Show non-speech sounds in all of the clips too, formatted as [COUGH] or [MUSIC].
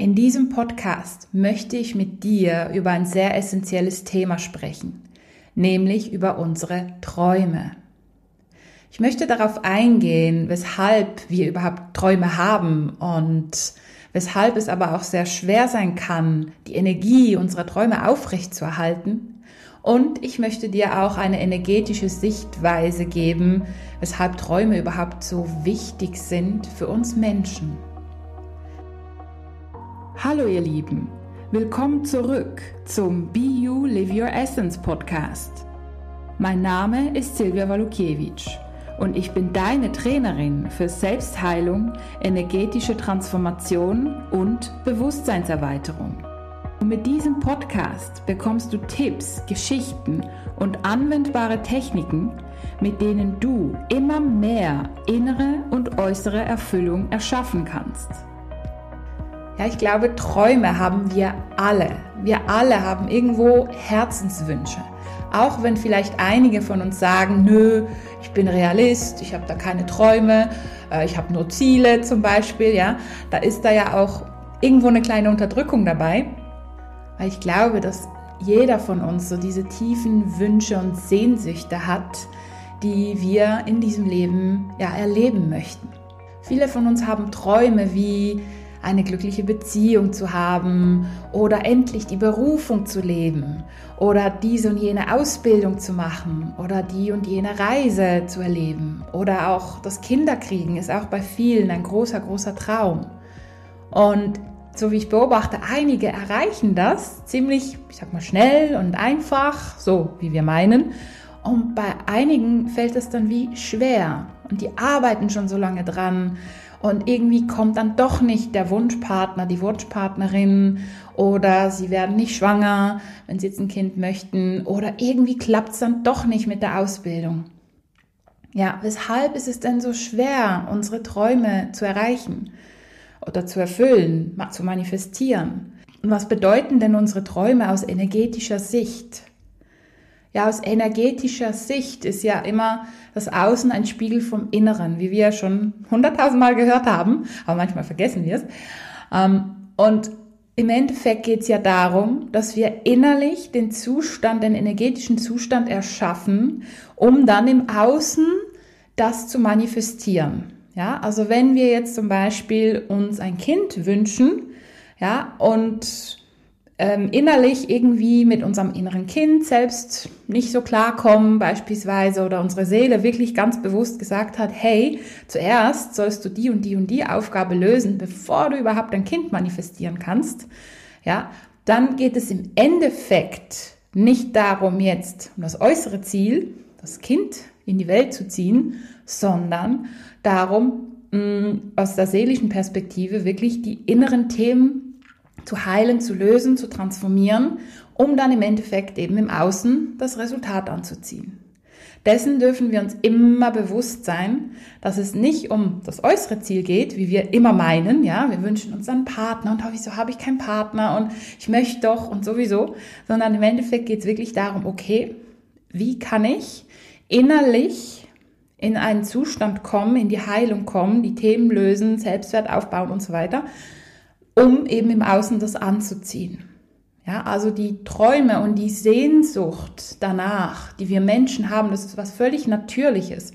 In diesem Podcast möchte ich mit dir über ein sehr essentielles Thema sprechen, nämlich über unsere Träume. Ich möchte darauf eingehen, weshalb wir überhaupt Träume haben und weshalb es aber auch sehr schwer sein kann, die Energie unserer Träume aufrechtzuerhalten. Und ich möchte dir auch eine energetische Sichtweise geben, weshalb Träume überhaupt so wichtig sind für uns Menschen. Hallo ihr Lieben, willkommen zurück zum Be You Live Your Essence Podcast. Mein Name ist Silvia Walukiewicz und ich bin deine Trainerin für Selbstheilung, energetische Transformation und Bewusstseinserweiterung. Und mit diesem Podcast bekommst du Tipps, Geschichten und anwendbare Techniken, mit denen du immer mehr innere und äußere Erfüllung erschaffen kannst. Ja, ich glaube, Träume haben wir alle. Wir alle haben irgendwo Herzenswünsche. Auch wenn vielleicht einige von uns sagen, nö, ich bin Realist, ich habe da keine Träume, äh, ich habe nur Ziele zum Beispiel, ja, da ist da ja auch irgendwo eine kleine Unterdrückung dabei. Weil ich glaube, dass jeder von uns so diese tiefen Wünsche und Sehnsüchte hat, die wir in diesem Leben ja erleben möchten. Viele von uns haben Träume wie eine glückliche Beziehung zu haben oder endlich die Berufung zu leben oder diese und jene Ausbildung zu machen oder die und jene Reise zu erleben oder auch das Kinderkriegen ist auch bei vielen ein großer, großer Traum. Und so wie ich beobachte, einige erreichen das ziemlich, ich sag mal, schnell und einfach, so wie wir meinen. Und bei einigen fällt es dann wie schwer und die arbeiten schon so lange dran und irgendwie kommt dann doch nicht der Wunschpartner, die Wunschpartnerin oder sie werden nicht schwanger, wenn sie jetzt ein Kind möchten oder irgendwie klappt es dann doch nicht mit der Ausbildung. Ja, weshalb ist es denn so schwer, unsere Träume zu erreichen oder zu erfüllen, zu manifestieren? Und was bedeuten denn unsere Träume aus energetischer Sicht? Ja, aus energetischer Sicht ist ja immer das Außen ein Spiegel vom Inneren, wie wir schon hunderttausendmal gehört haben, aber manchmal vergessen wir es. Ähm, und im Endeffekt geht es ja darum, dass wir innerlich den Zustand, den energetischen Zustand erschaffen, um dann im Außen das zu manifestieren. Ja, also wenn wir jetzt zum Beispiel uns ein Kind wünschen, ja, und ähm, innerlich irgendwie mit unserem inneren Kind selbst nicht so klarkommen beispielsweise oder unsere Seele wirklich ganz bewusst gesagt hat, hey, zuerst sollst du die und die und die Aufgabe lösen, bevor du überhaupt ein Kind manifestieren kannst, ja, dann geht es im Endeffekt nicht darum jetzt um das äußere Ziel, das Kind in die Welt zu ziehen, sondern darum, mh, aus der seelischen Perspektive wirklich die inneren Themen zu heilen, zu lösen, zu transformieren, um dann im Endeffekt eben im Außen das Resultat anzuziehen. Dessen dürfen wir uns immer bewusst sein, dass es nicht um das äußere Ziel geht, wie wir immer meinen, ja, wir wünschen uns einen Partner und oh, wieso habe ich keinen Partner und ich möchte doch und sowieso, sondern im Endeffekt geht es wirklich darum, okay, wie kann ich innerlich in einen Zustand kommen, in die Heilung kommen, die Themen lösen, Selbstwert aufbauen und so weiter, um eben im Außen das anzuziehen. Ja, also die Träume und die Sehnsucht danach, die wir Menschen haben, das ist was völlig Natürliches.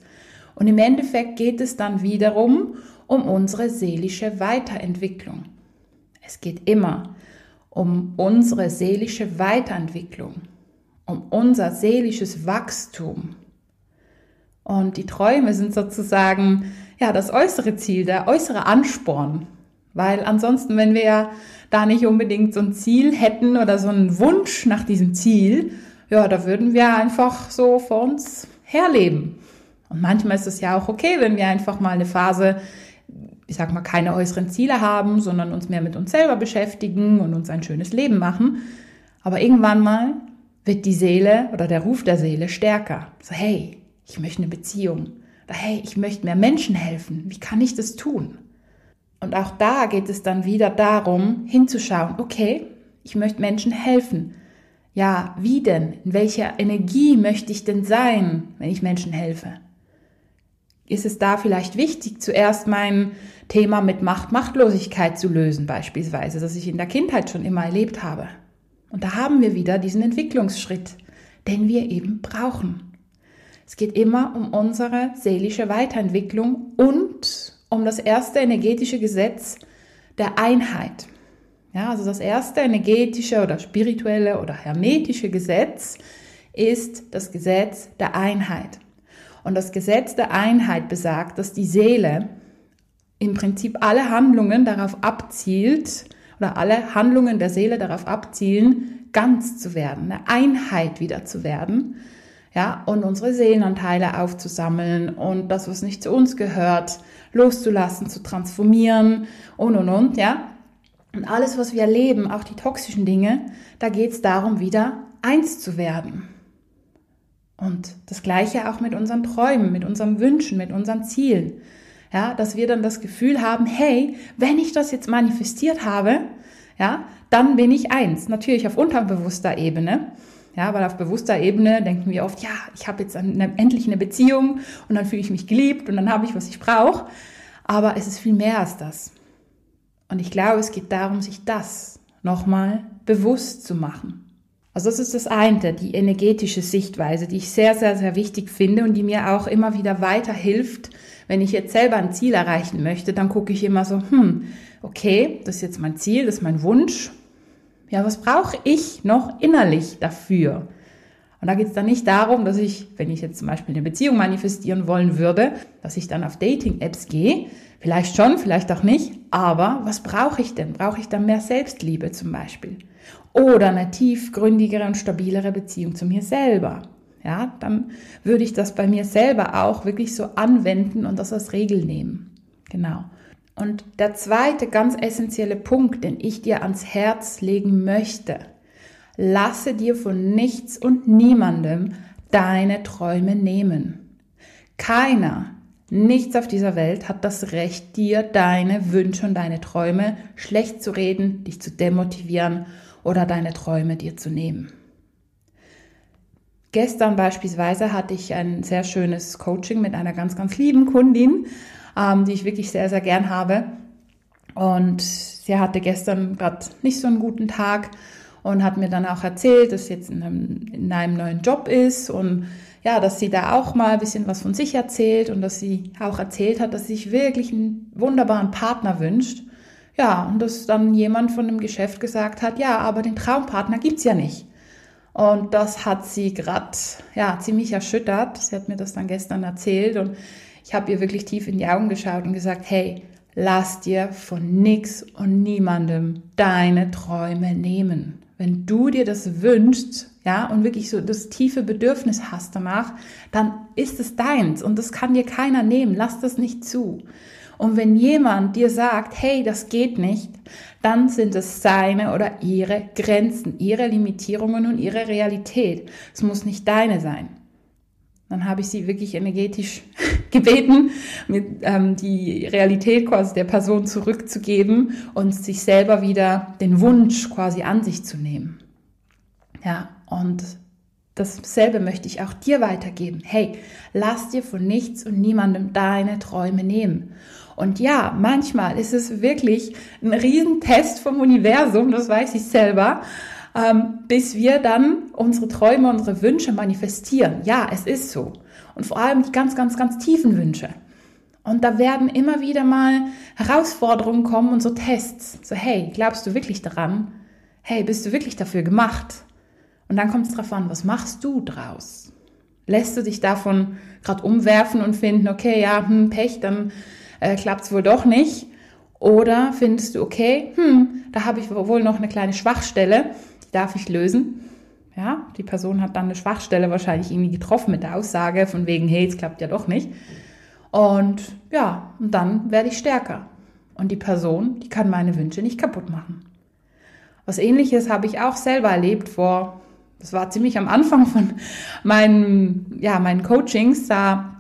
Und im Endeffekt geht es dann wiederum um unsere seelische Weiterentwicklung. Es geht immer um unsere seelische Weiterentwicklung, um unser seelisches Wachstum. Und die Träume sind sozusagen ja das äußere Ziel, der äußere Ansporn, weil ansonsten, wenn wir ja da nicht unbedingt so ein Ziel hätten oder so einen Wunsch nach diesem Ziel, ja, da würden wir einfach so vor uns herleben. Und manchmal ist es ja auch okay, wenn wir einfach mal eine Phase, ich sag mal, keine äußeren Ziele haben, sondern uns mehr mit uns selber beschäftigen und uns ein schönes Leben machen. Aber irgendwann mal wird die Seele oder der Ruf der Seele stärker. So, hey, ich möchte eine Beziehung. Oder hey, ich möchte mehr Menschen helfen. Wie kann ich das tun? Und auch da geht es dann wieder darum, hinzuschauen, okay, ich möchte Menschen helfen. Ja, wie denn? In welcher Energie möchte ich denn sein, wenn ich Menschen helfe? Ist es da vielleicht wichtig, zuerst meinen Thema mit Macht, Machtlosigkeit zu lösen beispielsweise, das ich in der Kindheit schon immer erlebt habe. Und da haben wir wieder diesen Entwicklungsschritt, den wir eben brauchen. Es geht immer um unsere seelische Weiterentwicklung und um das erste energetische Gesetz der Einheit. Ja, also das erste energetische oder spirituelle oder hermetische Gesetz ist das Gesetz der Einheit. Und das Gesetz der Einheit besagt, dass die Seele im Prinzip alle Handlungen darauf abzielt oder alle Handlungen der Seele darauf abzielen, ganz zu werden, eine Einheit wieder zu werden. Ja, und unsere Seelenanteile aufzusammeln und das, was nicht zu uns gehört, loszulassen, zu transformieren und und und, ja. Und alles, was wir erleben, auch die toxischen Dinge, da geht es darum, wieder eins zu werden. Und das Gleiche auch mit unseren Träumen, mit unseren Wünschen, mit unseren Zielen. Ja, dass wir dann das Gefühl haben, hey, wenn ich das jetzt manifestiert habe, ja, dann bin ich eins. Natürlich auf unterbewusster Ebene. Ja, weil auf bewusster Ebene denken wir oft, ja, ich habe jetzt eine, endlich eine Beziehung und dann fühle ich mich geliebt und dann habe ich, was ich brauche. Aber es ist viel mehr als das. Und ich glaube, es geht darum, sich das nochmal bewusst zu machen. Also das ist das eine, die energetische Sichtweise, die ich sehr, sehr, sehr wichtig finde und die mir auch immer wieder weiterhilft. Wenn ich jetzt selber ein Ziel erreichen möchte, dann gucke ich immer so, hm, okay, das ist jetzt mein Ziel, das ist mein Wunsch. Ja, was brauche ich noch innerlich dafür? Und da geht es dann nicht darum, dass ich, wenn ich jetzt zum Beispiel eine Beziehung manifestieren wollen würde, dass ich dann auf Dating-Apps gehe, Vielleicht schon, vielleicht auch nicht. Aber was brauche ich denn? Brauche ich dann mehr Selbstliebe zum Beispiel? Oder eine tiefgründigere und stabilere Beziehung zu mir selber? Ja, dann würde ich das bei mir selber auch wirklich so anwenden und das als Regel nehmen. Genau. Und der zweite ganz essentielle Punkt, den ich dir ans Herz legen möchte, lasse dir von nichts und niemandem deine Träume nehmen. Keiner Nichts auf dieser Welt hat das Recht, dir deine Wünsche und deine Träume schlecht zu reden, dich zu demotivieren oder deine Träume dir zu nehmen. Gestern beispielsweise hatte ich ein sehr schönes Coaching mit einer ganz, ganz lieben Kundin, ähm, die ich wirklich sehr, sehr gern habe. Und sie hatte gestern gerade nicht so einen guten Tag und hat mir dann auch erzählt, dass sie jetzt in einem, in einem neuen Job ist und ja, dass sie da auch mal ein bisschen was von sich erzählt und dass sie auch erzählt hat, dass sie sich wirklich einen wunderbaren Partner wünscht. Ja, und dass dann jemand von dem Geschäft gesagt hat, ja, aber den Traumpartner gibt's ja nicht. Und das hat sie gerade ja ziemlich erschüttert. Sie hat mir das dann gestern erzählt und ich habe ihr wirklich tief in die Augen geschaut und gesagt, hey, lass dir von nix und niemandem deine Träume nehmen. Wenn du dir das wünschst, ja, und wirklich so das tiefe Bedürfnis hast danach, dann ist es deins und das kann dir keiner nehmen. Lass das nicht zu. Und wenn jemand dir sagt, hey, das geht nicht, dann sind es seine oder ihre Grenzen, ihre Limitierungen und ihre Realität. Es muss nicht deine sein. Dann habe ich sie wirklich energetisch [LAUGHS] gebeten, mit, ähm, die Realität quasi der Person zurückzugeben und sich selber wieder den Wunsch quasi an sich zu nehmen. Ja, und dasselbe möchte ich auch dir weitergeben. Hey, lass dir von nichts und niemandem deine Träume nehmen. Und ja, manchmal ist es wirklich ein Riesentest vom Universum, das weiß ich selber, ähm, bis wir dann unsere Träume, unsere Wünsche manifestieren. Ja, es ist so. Und vor allem die ganz, ganz, ganz tiefen Wünsche. Und da werden immer wieder mal Herausforderungen kommen und so Tests. So, hey, glaubst du wirklich daran? Hey, bist du wirklich dafür gemacht? Und dann kommt es darauf an, was machst du draus? Lässt du dich davon gerade umwerfen und finden, okay, ja, hm, Pech, dann äh, klappt es wohl doch nicht? Oder findest du, okay, hm, da habe ich wohl noch eine kleine Schwachstelle, darf ich lösen? Ja, die Person hat dann eine Schwachstelle wahrscheinlich irgendwie getroffen mit der Aussage von wegen, hey, es klappt ja doch nicht. Und ja, und dann werde ich stärker. Und die Person, die kann meine Wünsche nicht kaputt machen. Was ähnliches habe ich auch selber erlebt vor das war ziemlich am Anfang von meinen, ja, meinen Coachings, da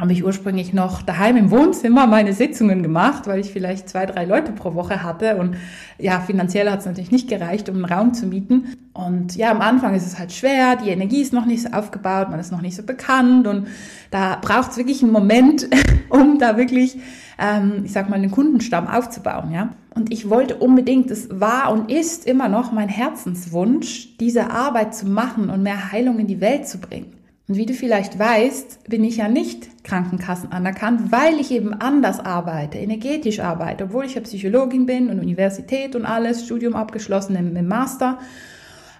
habe ich ursprünglich noch daheim im Wohnzimmer meine Sitzungen gemacht, weil ich vielleicht zwei, drei Leute pro Woche hatte. Und ja, finanziell hat es natürlich nicht gereicht, um einen Raum zu mieten. Und ja, am Anfang ist es halt schwer, die Energie ist noch nicht so aufgebaut, man ist noch nicht so bekannt und da braucht es wirklich einen Moment, [LAUGHS] um da wirklich, ähm, ich sag mal, einen Kundenstamm aufzubauen, ja. Und ich wollte unbedingt, es war und ist immer noch mein Herzenswunsch, diese Arbeit zu machen und mehr Heilung in die Welt zu bringen. Und wie du vielleicht weißt, bin ich ja nicht Krankenkassen anerkannt, weil ich eben anders arbeite, energetisch arbeite, obwohl ich ja Psychologin bin und Universität und alles, Studium abgeschlossen im, im Master,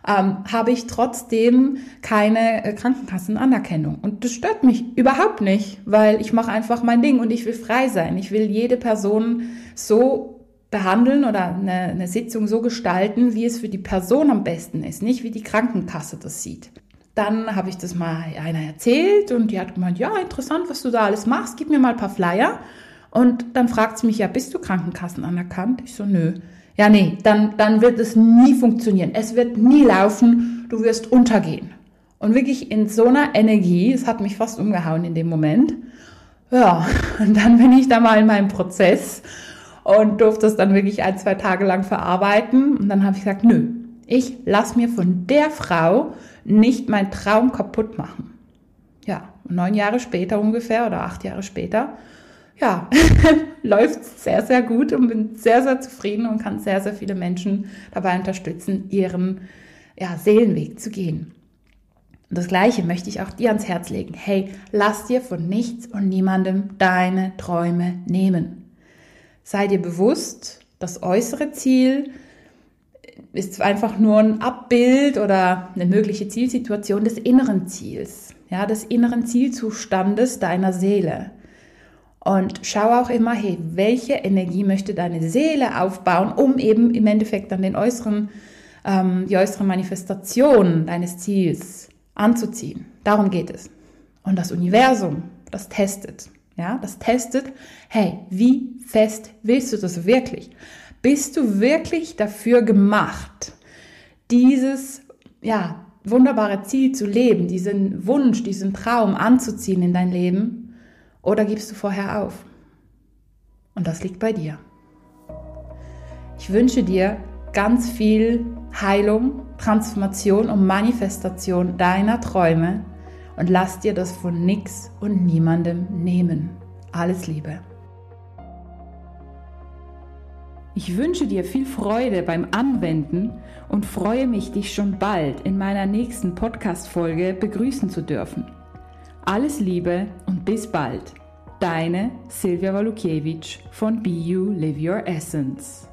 ähm, habe ich trotzdem keine äh, Krankenkassenanerkennung. Und das stört mich überhaupt nicht, weil ich mache einfach mein Ding und ich will frei sein. Ich will jede Person so behandeln oder eine, eine Sitzung so gestalten, wie es für die Person am besten ist, nicht wie die Krankenkasse das sieht. Dann habe ich das mal einer erzählt und die hat gemeint, ja, interessant, was du da alles machst, gib mir mal ein paar Flyer. Und dann fragt sie mich, ja, bist du Krankenkassen anerkannt? Ich so, nö. Ja, nee, dann, dann wird es nie funktionieren. Es wird nie laufen, du wirst untergehen. Und wirklich in so einer Energie, es hat mich fast umgehauen in dem Moment. Ja, [LAUGHS] und dann bin ich da mal in meinem Prozess und durfte es dann wirklich ein, zwei Tage lang verarbeiten. Und dann habe ich gesagt, nö, ich lass mir von der Frau nicht meinen Traum kaputt machen. Ja, neun Jahre später ungefähr oder acht Jahre später, ja, [LAUGHS] läuft sehr, sehr gut und bin sehr, sehr zufrieden und kann sehr, sehr viele Menschen dabei unterstützen, ihren ja, Seelenweg zu gehen. Und das Gleiche möchte ich auch dir ans Herz legen. Hey, lass dir von nichts und niemandem deine Träume nehmen. Sei dir bewusst, das äußere Ziel ist einfach nur ein Abbild oder eine mögliche Zielsituation des inneren Ziels, ja, des inneren Zielzustandes deiner Seele. Und schau auch immer, hey, welche Energie möchte deine Seele aufbauen, um eben im Endeffekt dann den äußeren, ähm, die äußere Manifestation deines Ziels anzuziehen. Darum geht es. Und das Universum, das testet. Ja, das testet, hey, wie fest willst du das wirklich? Bist du wirklich dafür gemacht, dieses, ja, wunderbare Ziel zu leben, diesen Wunsch, diesen Traum anzuziehen in dein Leben? Oder gibst du vorher auf? Und das liegt bei dir. Ich wünsche dir ganz viel Heilung, Transformation und Manifestation deiner Träume und lass dir das von nix und niemandem nehmen. Alles Liebe. Ich wünsche dir viel Freude beim Anwenden und freue mich, dich schon bald in meiner nächsten Podcast-Folge begrüßen zu dürfen. Alles Liebe und bis bald. Deine Silvia Walukiewicz von Be You Live Your Essence.